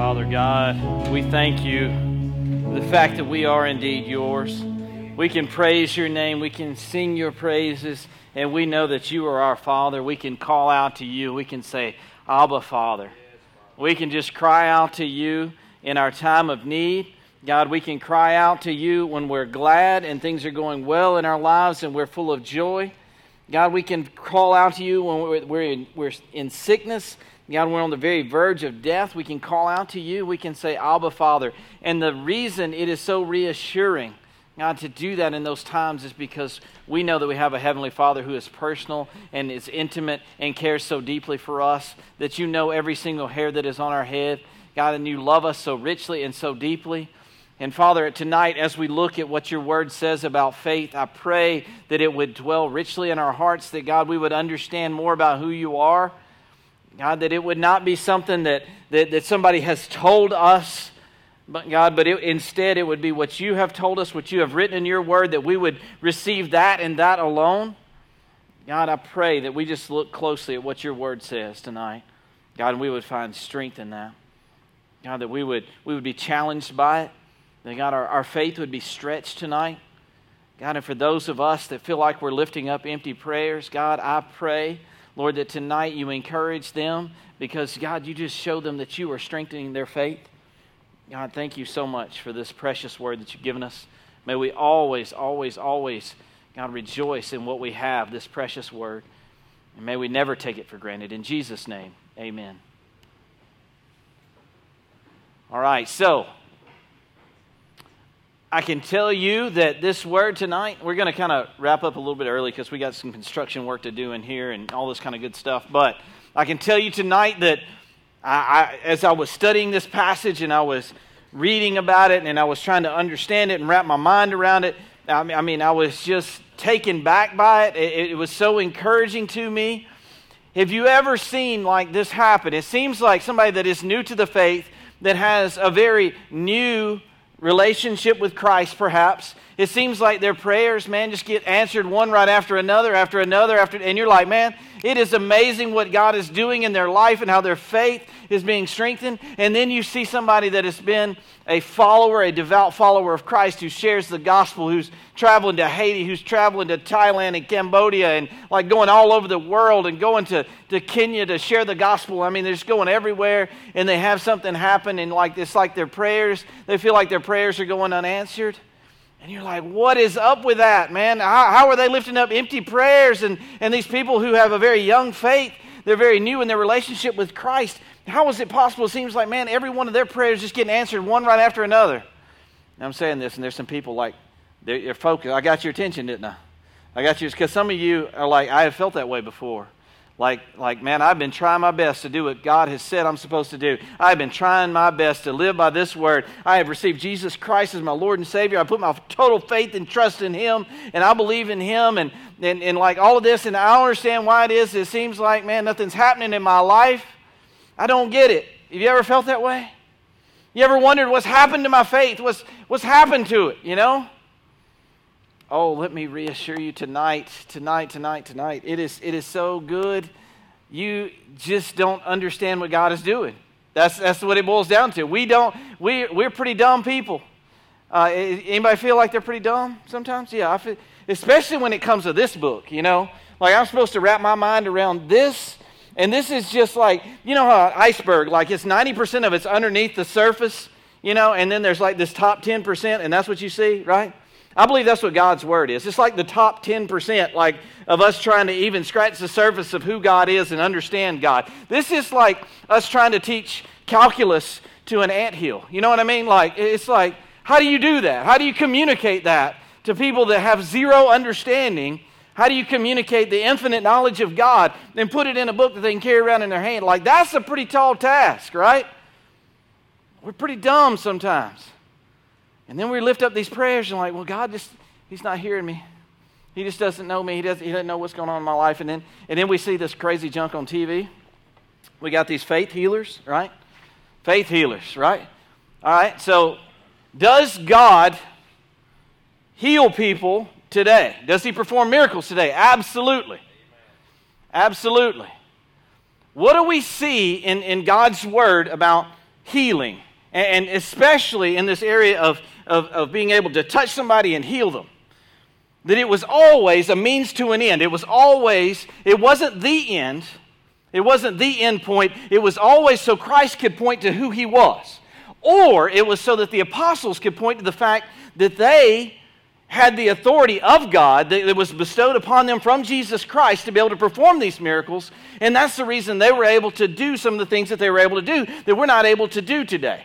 Father God, we thank you for the fact that we are indeed yours. We can praise your name, we can sing your praises, and we know that you are our Father. We can call out to you, we can say, Abba, Father. We can just cry out to you in our time of need. God, we can cry out to you when we're glad and things are going well in our lives and we're full of joy. God, we can call out to you when we're in, we're in sickness God, we're on the very verge of death. We can call out to you. We can say, Abba, Father. And the reason it is so reassuring, God, to do that in those times is because we know that we have a Heavenly Father who is personal and is intimate and cares so deeply for us that you know every single hair that is on our head. God, and you love us so richly and so deeply. And Father, tonight, as we look at what your word says about faith, I pray that it would dwell richly in our hearts, that God, we would understand more about who you are God, that it would not be something that, that, that somebody has told us, but God, but it, instead it would be what you have told us, what you have written in your word, that we would receive that and that alone. God, I pray that we just look closely at what your word says tonight. God, and we would find strength in that. God, that we would, we would be challenged by it. That, God, our, our faith would be stretched tonight. God, and for those of us that feel like we're lifting up empty prayers, God, I pray Lord, that tonight you encourage them because, God, you just show them that you are strengthening their faith. God, thank you so much for this precious word that you've given us. May we always, always, always, God, rejoice in what we have, this precious word. And may we never take it for granted. In Jesus' name, amen. All right, so I can tell you that this word tonight, we're going to kind of wrap up a little bit early because we got some construction work to do in here and all this kind of good stuff. But I can tell you tonight that I, I, as I was studying this passage and I was reading about it and I was trying to understand it and wrap my mind around it, I mean, I, mean, I was just taken back by it. it. It was so encouraging to me. Have you ever seen like this happen? It seems like somebody that is new to the faith, that has a very new relationship with Christ, perhaps. It seems like their prayers, man, just get answered one right after another, after another, after, and you're like, man, it is amazing what God is doing in their life and how their faith is being strengthened. And then you see somebody that has been a follower, a devout follower of Christ who shares the gospel, who's traveling to Haiti, who's traveling to Thailand and Cambodia, and like going all over the world and going to, to Kenya to share the gospel. I mean, they're just going everywhere and they have something happen, and like it's like their prayers, they feel like their prayers are going unanswered. And you're like, what is up with that, man? How, how, are they lifting up empty prayers? And, and these people who have a very young faith, they're very new in their relationship with Christ. How is it possible? It seems like, man, every one of their prayers just getting answered one right after another. I'm saying this, and there's some people like, they're, they're focused. I got your attention, didn't I? I got you, because some of you are like, I have felt that way before. Like, like, man, I've been trying my best to do what God has said I'm supposed to do. I've been trying my best to live by this word. I have received Jesus Christ as my Lord and Savior. I put my total faith and trust in Him, and I believe in Him, and, and, and like all of this, and I don't understand why it is. It seems like, man, nothing's happening in my life. I don't get it. Have you ever felt that way? You ever wondered what's happened to my faith? What's, what's happened to it, you know? Oh, let me reassure you tonight, tonight, tonight, tonight. It is, it is so good. You just don't understand what God is doing. That's, that's what it boils down to. We don't, we, we're pretty dumb people. Uh, anybody feel like they're pretty dumb sometimes? Yeah, I feel, especially when it comes to this book, you know? Like I'm supposed to wrap my mind around this, and this is just like, you know how iceberg, like it's 90% of it's underneath the surface, you know, and then there's like this top 10%, and that's what you see, right? I believe that's what God's word is. It's like the top 10%, like of us trying to even scratch the surface of who God is and understand God. This is like us trying to teach calculus to an ant hill. You know what I mean? Like it's like how do you do that? How do you communicate that to people that have zero understanding? How do you communicate the infinite knowledge of God and put it in a book that they can carry around in their hand? Like that's a pretty tall task, right? We're pretty dumb sometimes. And then we lift up these prayers and like, well, God just, He's not hearing me. He just doesn't know me. He doesn't, he doesn't know what's going on in my life. And then, and then we see this crazy junk on TV. We got these faith healers, right? Faith healers, right? All right, so does God heal people today? Does He perform miracles today? Absolutely. Absolutely. What do we see in, in God's Word about healing, and especially in this area of, of, of being able to touch somebody and heal them, that it was always a means to an end. It was always, it wasn't the end, it wasn't the end point. It was always so Christ could point to who he was. Or it was so that the apostles could point to the fact that they had the authority of God that was bestowed upon them from Jesus Christ to be able to perform these miracles. And that's the reason they were able to do some of the things that they were able to do that we're not able to do today.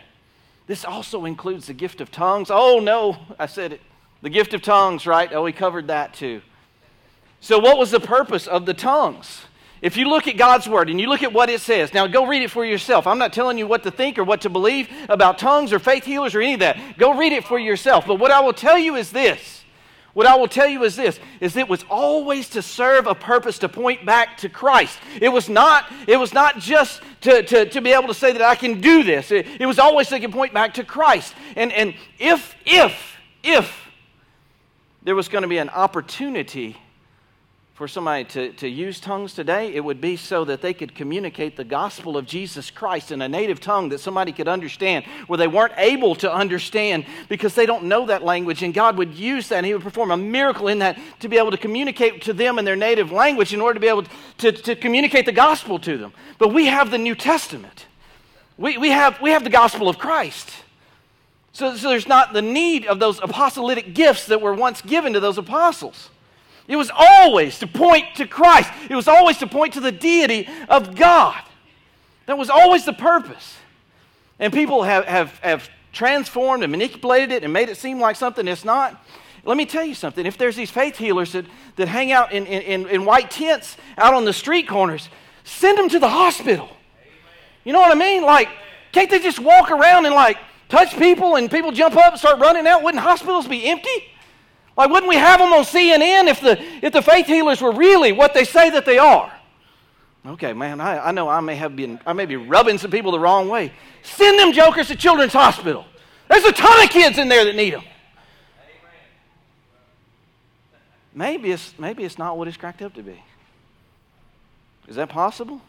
This also includes the gift of tongues. Oh, no, I said it. The gift of tongues, right? Oh, we covered that too. So, what was the purpose of the tongues? If you look at God's word and you look at what it says, now go read it for yourself. I'm not telling you what to think or what to believe about tongues or faith healers or any of that. Go read it for yourself. But what I will tell you is this. What I will tell you is this is it was always to serve a purpose to point back to Christ. It was not, it was not just to, to, to be able to say that I can do this. It, it was always to point back to Christ. And, and if, if, if there was going to be an opportunity for somebody to, to use tongues today, it would be so that they could communicate the gospel of Jesus Christ in a native tongue that somebody could understand, where they weren't able to understand because they don't know that language. And God would use that and He would perform a miracle in that to be able to communicate to them in their native language in order to be able to, to communicate the gospel to them. But we have the New Testament, we, we, have, we have the gospel of Christ. So, so there's not the need of those apostolic gifts that were once given to those apostles. It was always to point to Christ, it was always to point to the deity of God. That was always the purpose. And people have, have, have transformed and manipulated it and made it seem like something it's not. Let me tell you something. If there's these faith healers that, that hang out in, in, in white tents out on the street corners, send them to the hospital. You know what I mean? Like, can't they just walk around and like touch people and people jump up and start running out? Wouldn't hospitals be empty? Like, wouldn't we have them on CNN if the, if the faith healers were really what they say that they are? Okay, man, I, I know I may have been, I may be rubbing some people the wrong way. Send them jokers to Children's Hospital. There's a ton of kids in there that need them. Maybe it's, maybe it's not what it's cracked up to be. Is that possible?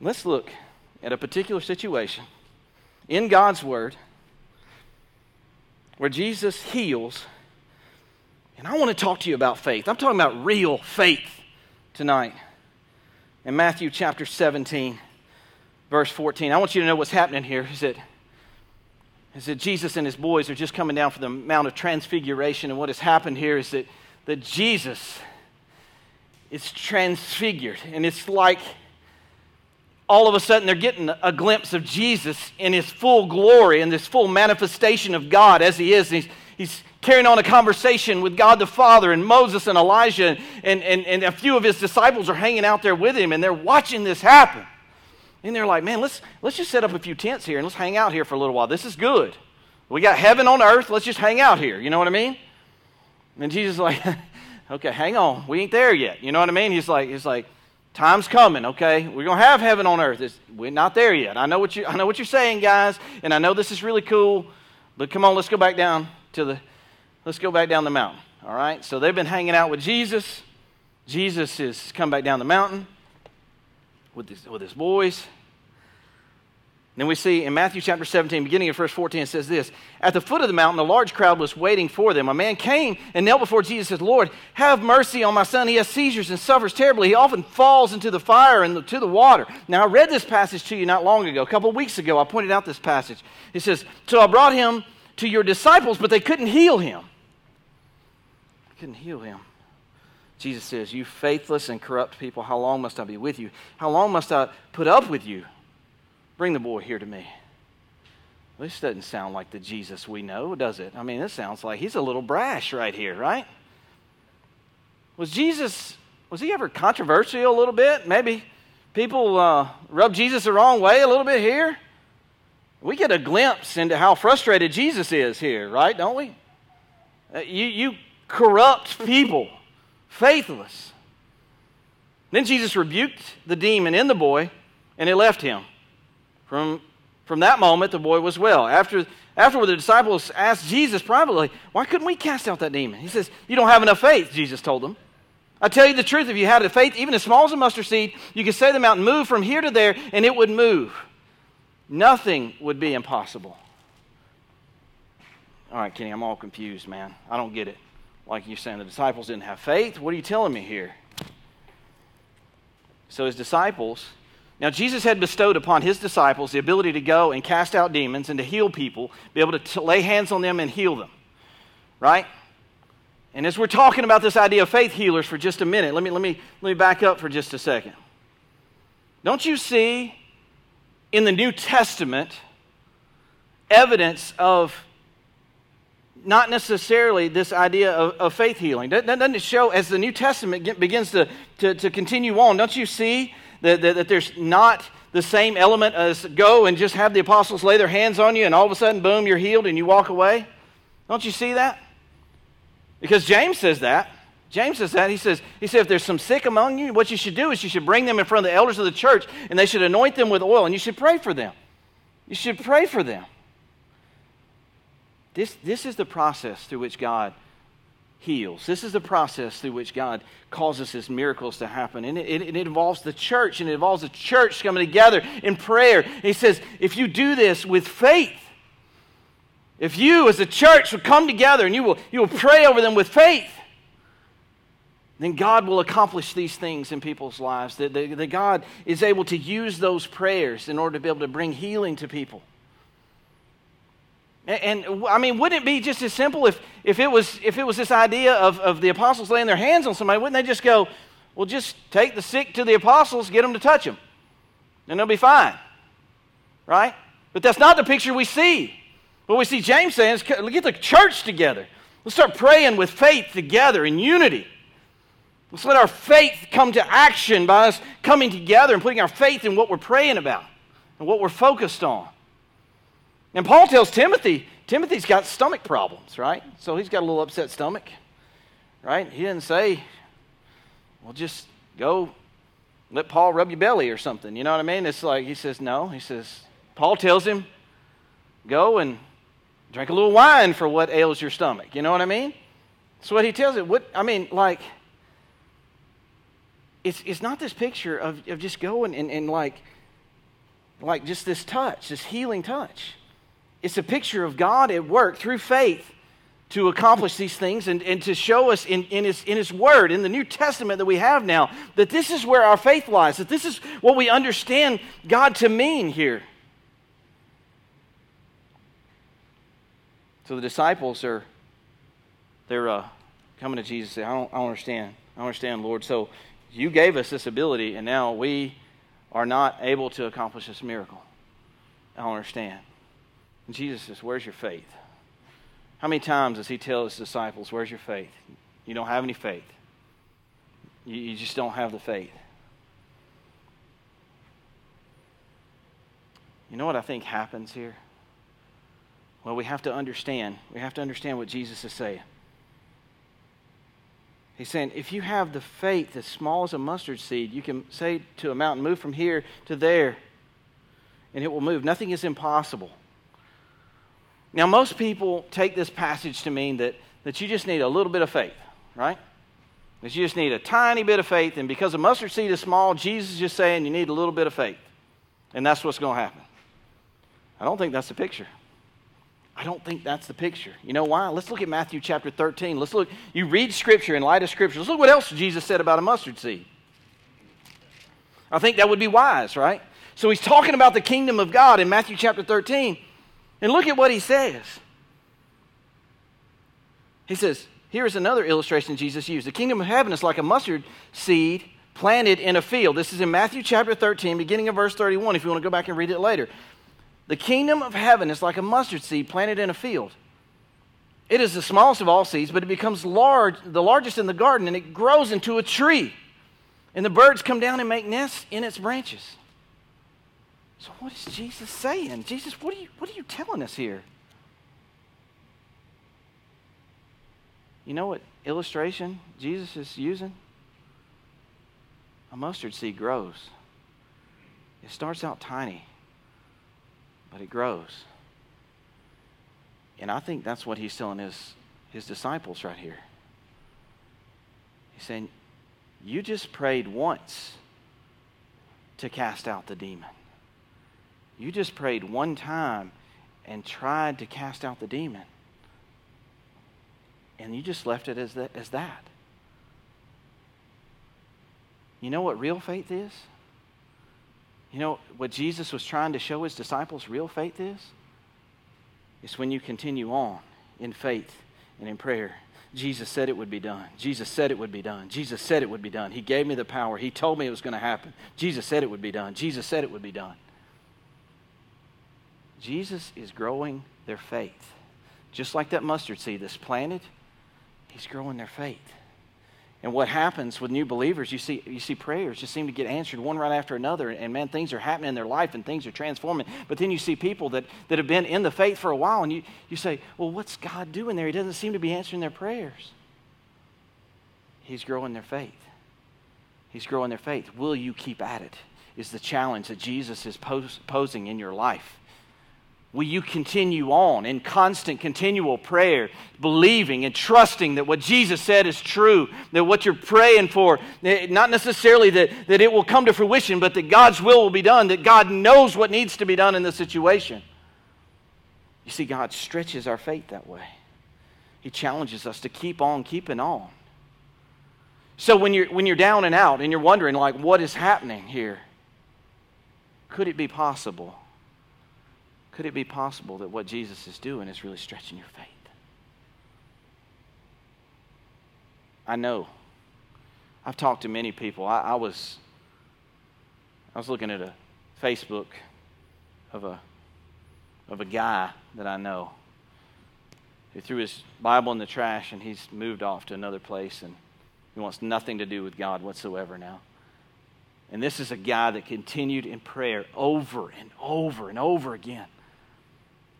Let's look at a particular situation in God's Word where Jesus heals. And I want to talk to you about faith. I'm talking about real faith tonight. In Matthew chapter 17, verse 14, I want you to know what's happening here is that, is that Jesus and his boys are just coming down from the Mount of Transfiguration. And what has happened here is that, that Jesus is transfigured. And it's like all of a sudden they're getting a glimpse of Jesus in his full glory and this full manifestation of God as he is. He's, he's, carrying on a conversation with God the Father and Moses and Elijah, and, and, and a few of his disciples are hanging out there with him, and they're watching this happen. And they're like, man, let's, let's just set up a few tents here and let's hang out here for a little while. This is good. We got heaven on earth. Let's just hang out here. You know what I mean? And Jesus is like, okay, hang on. We ain't there yet. You know what I mean? He's like, he's like, Time's coming, okay? We're gonna have heaven on earth. It's, we're not there yet. I know what you I know what you're saying, guys, and I know this is really cool, but come on, let's go back down to the let's go back down the mountain. All right? So they've been hanging out with Jesus. Jesus has come back down the mountain with his, with his boys. Then we see in Matthew chapter 17, beginning of verse 14, it says this At the foot of the mountain, a large crowd was waiting for them. A man came and knelt before Jesus and said, Lord, have mercy on my son. He has seizures and suffers terribly. He often falls into the fire and to the water. Now, I read this passage to you not long ago. A couple of weeks ago, I pointed out this passage. It says, So I brought him to your disciples, but they couldn't heal him. couldn't heal him. Jesus says, You faithless and corrupt people, how long must I be with you? How long must I put up with you? Bring the boy here to me. This doesn't sound like the Jesus we know, does it? I mean, this sounds like he's a little brash right here, right? Was Jesus, was he ever controversial a little bit? Maybe people uh, rub Jesus the wrong way a little bit here. We get a glimpse into how frustrated Jesus is here, right? Don't we? Uh, you, you corrupt people, faithless. Then Jesus rebuked the demon in the boy, and it left him. From, from that moment, the boy was well. After, afterward, the disciples asked Jesus privately, Why couldn't we cast out that demon? He says, You don't have enough faith, Jesus told them. I tell you the truth, if you had a faith even as small as a mustard seed, you could say the mountain, move from here to there, and it would move. Nothing would be impossible. All right, Kenny, I'm all confused, man. I don't get it. Like you're saying the disciples didn't have faith. What are you telling me here? So his disciples, now Jesus had bestowed upon his disciples the ability to go and cast out demons and to heal people, be able to t- lay hands on them and heal them. Right? And as we're talking about this idea of faith healers for just a minute, let me, let me, let me back up for just a second. Don't you see in the New Testament evidence of not necessarily this idea of, of faith healing. Doesn't it show as the New Testament begins to, to, to continue on? Don't you see that, that, that, there's not the same element as go and just have the apostles lay their hands on you and all of a sudden, boom, you're healed and you walk away? Don't you see that? Because James says that. James says that. He says, he said, if there's some sick among you, what you should do is you should bring them in front of the elders of the church and they should anoint them with oil and you should pray for them. You should pray for them. This, this is the process through which God heals. This is the process through which God causes his miracles to happen. And it, it, it, involves the church, and it involves the church coming together in prayer. And he says, if you do this with faith, if you as a church will come together and you will, you will pray over them with faith, then God will accomplish these things in people's lives. That, that, that God is able to use those prayers in order to be able to bring healing to people. And, and, I mean, wouldn't it be just as simple if, if, it, was, if it was this idea of, of the apostles laying their hands on somebody? Wouldn't they just go, well, just take the sick to the apostles, get them to touch them, and they'll be fine? Right? But that's not the picture we see. What we see James saying is get the church together. Let's start praying with faith together in unity. Let's let our faith come to action by us coming together and putting our faith in what we're praying about and what we're focused on. And Paul tells Timothy, Timothy's got stomach problems, right? So he's got a little upset stomach, right? He didn't say, well, just go let Paul rub your belly or something. You know what I mean? It's like, he says, no. He says, Paul tells him, go and drink a little wine for what ails your stomach. You know what I mean? That's what he tells it. What, I mean, like, it's, it's not this picture of, of just going and, and like, like just this touch, this healing touch. It's a picture of God at work through faith to accomplish these things and, and to show us in, in, his, in His Word, in the New Testament that we have now, that this is where our faith lies, that this is what we understand God to mean here. So the disciples are, they're uh, coming to Jesus and say, I don't, I don't understand. I don't understand, Lord. So you gave us this ability, and now we are not able to accomplish this miracle. I don't understand. And Jesus says, Where's your faith? How many times does he tell his disciples, Where's your faith? You don't have any faith. You, you just don't have the faith. You know what I think happens here? Well, we have to understand. We have to understand what Jesus is saying. He's saying, if you have the faith as small as a mustard seed, you can say to a mountain, move from here to there, and it will move. Nothing is impossible. Now, most people take this passage to mean that, that you just need a little bit of faith, right? That you just need a tiny bit of faith, and because a mustard seed is small, Jesus is just saying you need a little bit of faith. And that's what's going to happen. I don't think that's the picture. I don't think that's the picture. You know why? Let's look at Matthew chapter 13. Let's look. You read Scripture in light of Scripture. Let's look what else Jesus said about a mustard seed. I think that would be wise, right? So he's talking about the kingdom of God in Matthew chapter 13. And look at what he says. He says, here's another illustration Jesus used. The kingdom of heaven is like a mustard seed planted in a field. This is in Matthew chapter 13, beginning of verse 31, if you want to go back and read it later. The kingdom of heaven is like a mustard seed planted in a field. It is the smallest of all seeds, but it becomes large, the largest in the garden, and it grows into a tree. And the birds come down and make nests in its branches. So what is Jesus saying? Jesus, what are you, what are you telling us here? You know what illustration Jesus is using? A mustard seed grows. It starts out tiny, but it grows. And I think that's what he's telling his, his disciples right here. He's saying, You just prayed once to cast out the demon. You just prayed one time and tried to cast out the demon. And you just left it as that. As that. You know what real faith is? You know what Jesus was trying to show his disciples real faith is? It's when you continue on in faith and in prayer. Jesus said it would be done. Jesus said it would be done. Jesus said it would be done. He gave me the power. He told me it was going to happen. Jesus said it would be done. Jesus said it would be done. Jesus is growing their faith. Just like that mustard seed that's planted, he's growing their faith. And what happens with new believers, you see, you see prayers just seem to get answered one right after another. And man, things are happening in their life and things are transforming. But then you see people that, that have been in the faith for a while and you, you say, well, what's God doing there? He doesn't seem to be answering their prayers. He's growing their faith. He's growing their faith. Will you keep at it? Is the challenge that Jesus is pos- posing in your life. Will you continue on in constant, continual prayer, believing and trusting that what Jesus said is true, that what you're praying for, eh, not necessarily that, that it will come to fruition, but that God's will will be done, that God knows what needs to be done in the situation? You see, God stretches our faith that way. He challenges us to keep on keeping on. So when you're, when you're down and out and you're wondering, like, what is happening here? Could it be possible? Could it be possible that what Jesus is doing is really stretching your faith? I know. I've talked to many people. I, I was I was looking at a Facebook of a of a guy that I know who threw his Bible in the trash and he's moved off to another place and he wants nothing to do with God whatsoever now. And this is a guy that continued in prayer over and over and over again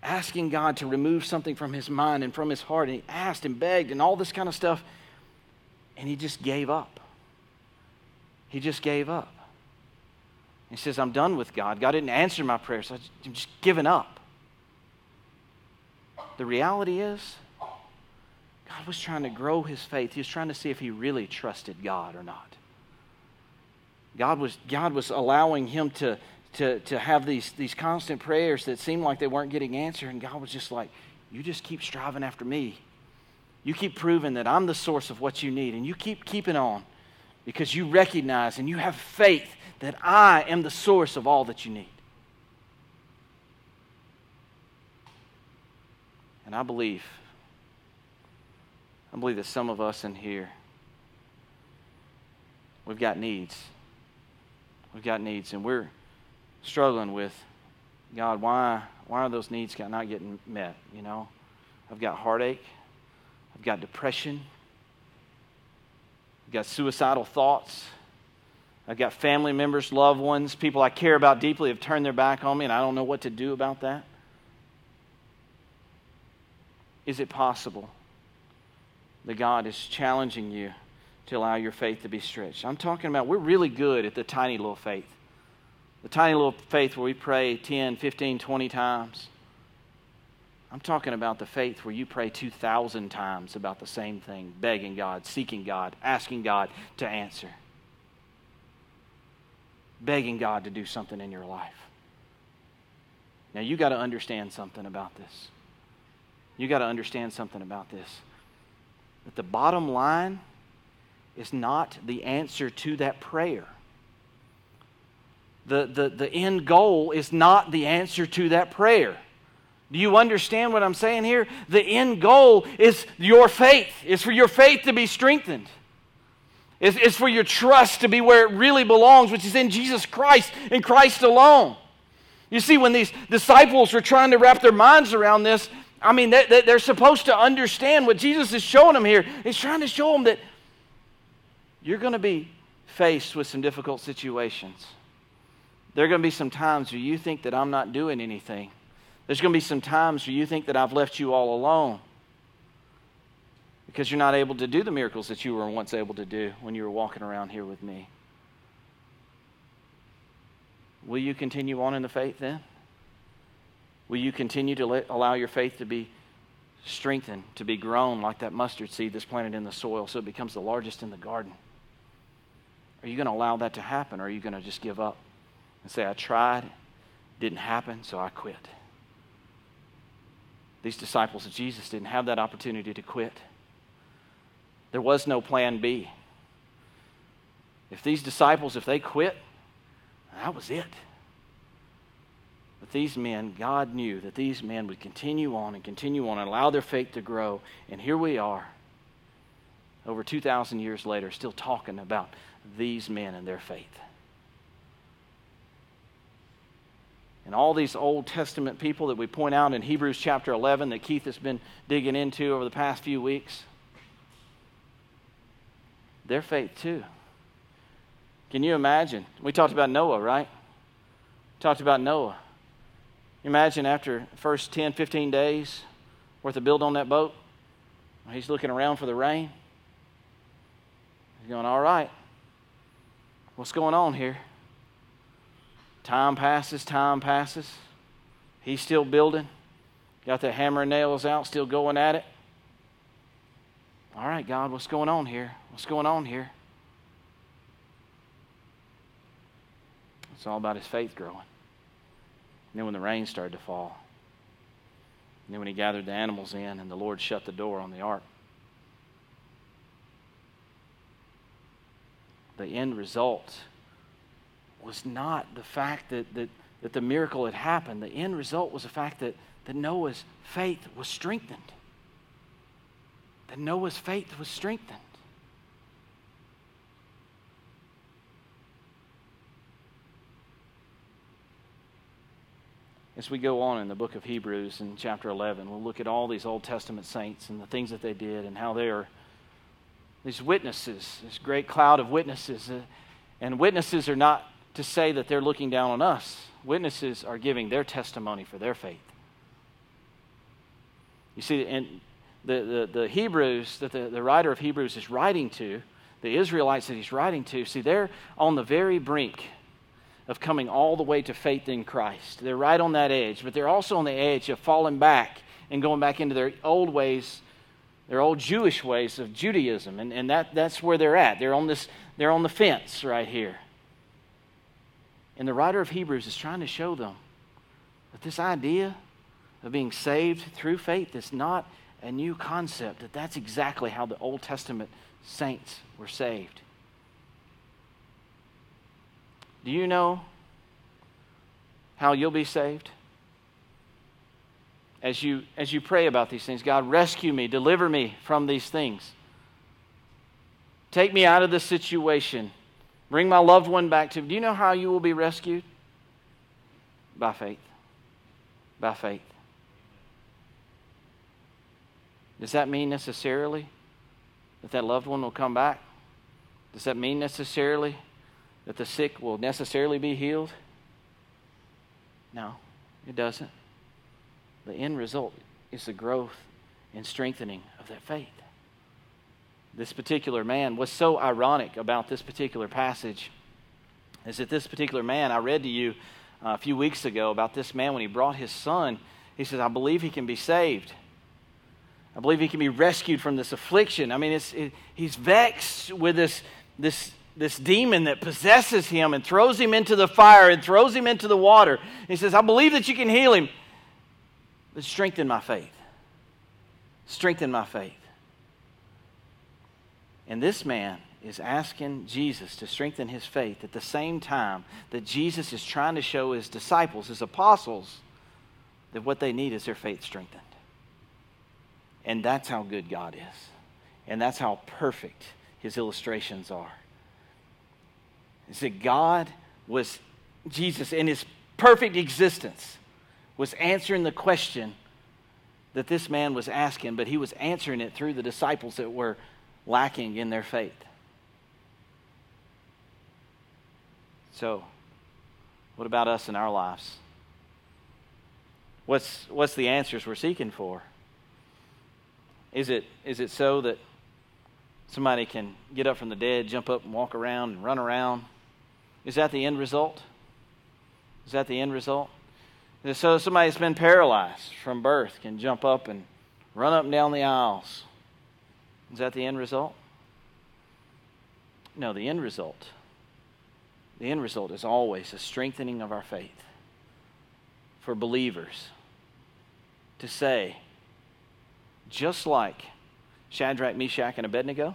asking God to remove something from his mind and from his heart. And he asked and begged and all this kind of stuff. And he just gave up. He just gave up. He says, I'm done with God. God didn't answer my prayers. So I'm just giving up. The reality is, God was trying to grow his faith. He was trying to see if he really trusted God or not. God was, God was allowing him to, to, to have these, these constant prayers that seemed like they weren't getting answered. And God was just like, You just keep striving after me. You keep proving that I'm the source of what you need. And you keep keeping on because you recognize and you have faith that I am the source of all that you need. And I believe, I believe that some of us in here, we've got needs. We've got needs, and we're struggling with, God, why, why are those needs not getting met? You know, I've got heartache, I've got depression, I've got suicidal thoughts. I've got family members, loved ones, people I care about deeply have turned their back on me, and I don't know what to do about that. Is it possible that God is challenging you to allow your faith to be stretched? I'm talking about we're really good at the tiny little faith. The tiny little faith where we pray 10, 15, 20 times. I'm talking about the faith where you pray 2,000 times about the same thing, begging God, seeking God, asking God to answer, begging God to do something in your life. Now, you got to understand something about this. You got to understand something about this. That the bottom line is not the answer to that prayer the, the, the end goal is not the answer to that prayer. Do you understand what I'm saying here? The end goal is your faith. It's for your faith to be strengthened. It's, it's for your trust to be where it really belongs, which is in Jesus Christ in Christ alone. You see, when these disciples were trying to wrap their minds around this, I mean, they, they're supposed to understand what Jesus is showing them here. He's trying to show them that you're going to be faced with some difficult situations. There are going to be some times where you think that I'm not doing anything. There's going to be some times where you think that I've left you all alone because you're not able to do the miracles that you were once able to do when you were walking around here with me. Will you continue on in the faith then? Will you continue to let, allow your faith to be strengthened, to be grown like that mustard seed that's planted in the soil so it becomes the largest in the garden? Are you going to allow that to happen, or are you going to just give up and say, I tried, didn't happen, so I quit? These disciples of Jesus didn't have that opportunity to quit. There was no plan B. If these disciples, if they quit, that was it. But these men, God knew that these men would continue on and continue on and allow their faith to grow. And here we are, over 2,000 years later, still talking about these men and their faith. And all these Old Testament people that we point out in Hebrews chapter 11 that Keith has been digging into over the past few weeks, their faith too. Can you imagine? We talked about Noah, right? Talked about Noah. Imagine after the first 10, 15 days worth of build on that boat, he's looking around for the rain. He's going, All right, what's going on here? Time passes, time passes. He's still building. Got the hammer and nails out, still going at it. All right, God, what's going on here? What's going on here? It's all about his faith growing. And then when the rain started to fall, and then when he gathered the animals in and the Lord shut the door on the ark, the end result was not the fact that, that, that the miracle had happened. The end result was the fact that, that Noah's faith was strengthened. That Noah's faith was strengthened. as we go on in the book of Hebrews in chapter 11, we'll look at all these Old Testament saints and the things that they did and how they are these witnesses, this great cloud of witnesses. Uh, and witnesses are not to say that they're looking down on us, witnesses are giving their testimony for their faith. You see, the, the, the Hebrews that the, the writer of Hebrews is writing to, the Israelites that he's writing to, see, they're on the very brink of coming all the way to faith in Christ. They're right on that edge, but they're also on the edge of falling back and going back into their old ways, their old Jewish ways of Judaism. And, and that, that's where they're at. They're on, this, they're on the fence right here. And the writer of Hebrews is trying to show them that this idea of being saved through faith is not a new concept, that that's exactly how the Old Testament saints were saved. Do you know how you'll be saved? As you, as you pray about these things, God, rescue me, deliver me from these things. Take me out of this situation. Bring my loved one back to me. Do you know how you will be rescued? By faith. By faith. Does that mean necessarily that that loved one will come back? Does that mean necessarily that the sick will necessarily be healed? No, it doesn't. The end result is the growth and strengthening of that faith. This particular man, what's so ironic about this particular passage is that this particular man, I read to you uh, a few weeks ago about this man when he brought his son. He says, I believe he can be saved. I believe he can be rescued from this affliction. I mean, it, he's vexed with this, this this demon that possesses him and throws him into the fire and throws him into the water. He says, I believe that you can heal him, but strengthen my faith. Strengthen my faith. And this man is asking Jesus to strengthen his faith at the same time that Jesus is trying to show his disciples, his apostles, that what they need is their faith strengthened. And that's how good God is. And that's how perfect his illustrations are is that God was, Jesus, in his perfect existence, was answering the question that this man was asking, but he was answering it through the disciples that were lacking in their faith. So, what about us in our lives? What's, what's the answers we're seeking for? Is it, is it so that somebody can get up from the dead, jump up and walk around and run around? Is that the end result? Is that the end result? So somebody that's been paralyzed from birth can jump up and run up and down the aisles. Is that the end result? No, the end result the end result is always a strengthening of our faith for believers to say, just like Shadrach, Meshach, and Abednego,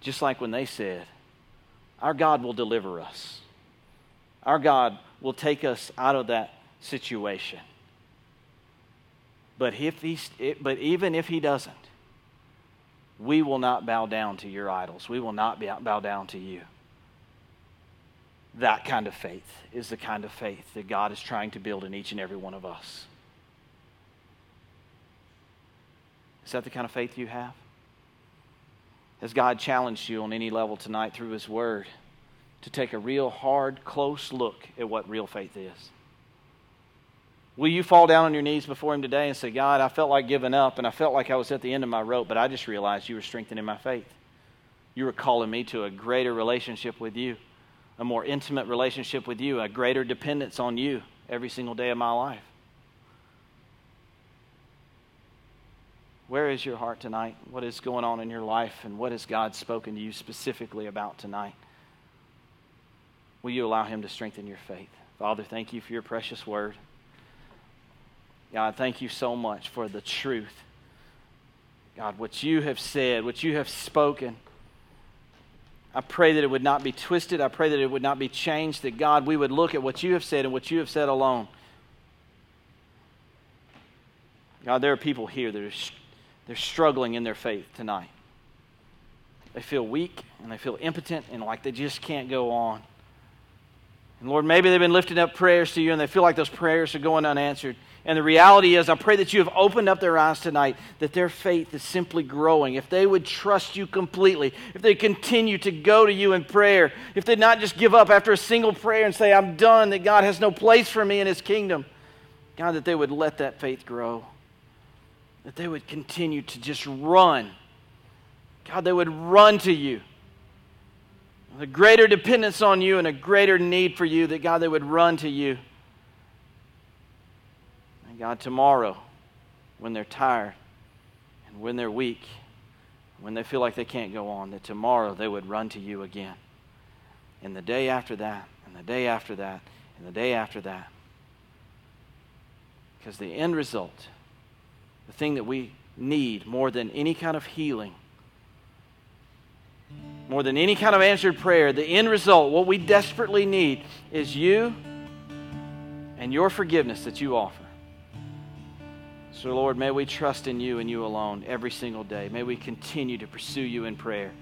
just like when they said, Our God will deliver us, our God will take us out of that situation. But, if he, but even if he doesn't, we will not bow down to your idols. We will not bow down to you. That kind of faith is the kind of faith that God is trying to build in each and every one of us. Is that the kind of faith you have? Has God challenged you on any level tonight through His Word to take a real hard, close look at what real faith is? Will you fall down on your knees before Him today and say, God, I felt like giving up and I felt like I was at the end of my rope, but I just realized you were strengthening my faith. You were calling me to a greater relationship with you, a more intimate relationship with you, a greater dependence on you every single day of my life. Where is your heart tonight? What is going on in your life? And what has God spoken to you specifically about tonight? Will you allow Him to strengthen your faith? Father, thank you for your precious word. God, thank you so much for the truth. God, what you have said, what you have spoken. I pray that it would not be twisted. I pray that it would not be changed. That, God, we would look at what you have said and what you have said alone. God, there are people here that are they're struggling in their faith tonight. They feel weak and they feel impotent and like they just can't go on. And Lord, maybe they've been lifting up prayers to you and they feel like those prayers are going unanswered. And the reality is, I pray that you have opened up their eyes tonight, that their faith is simply growing. If they would trust you completely, if they continue to go to you in prayer, if they not just give up after a single prayer and say, I'm done, that God has no place for me in his kingdom, God, that they would let that faith grow that they would continue to just run. God, they would run to you. A greater dependence on you and a greater need for you, that God, they would run to you. God, tomorrow, when they're tired and when they're weak, when they feel like they can't go on, that tomorrow they would run to you again. And the day after that, and the day after that, and the day after that. Because the end result the thing that we need more than any kind of healing, more than any kind of answered prayer, the end result, what we desperately need, is you and your forgiveness that you offer. So, Lord, may we trust in you and you alone every single day. May we continue to pursue you in prayer.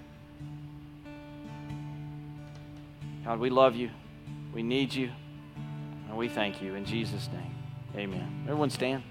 God, we love you. We need you. And we thank you. In Jesus' name, amen. Everyone stand.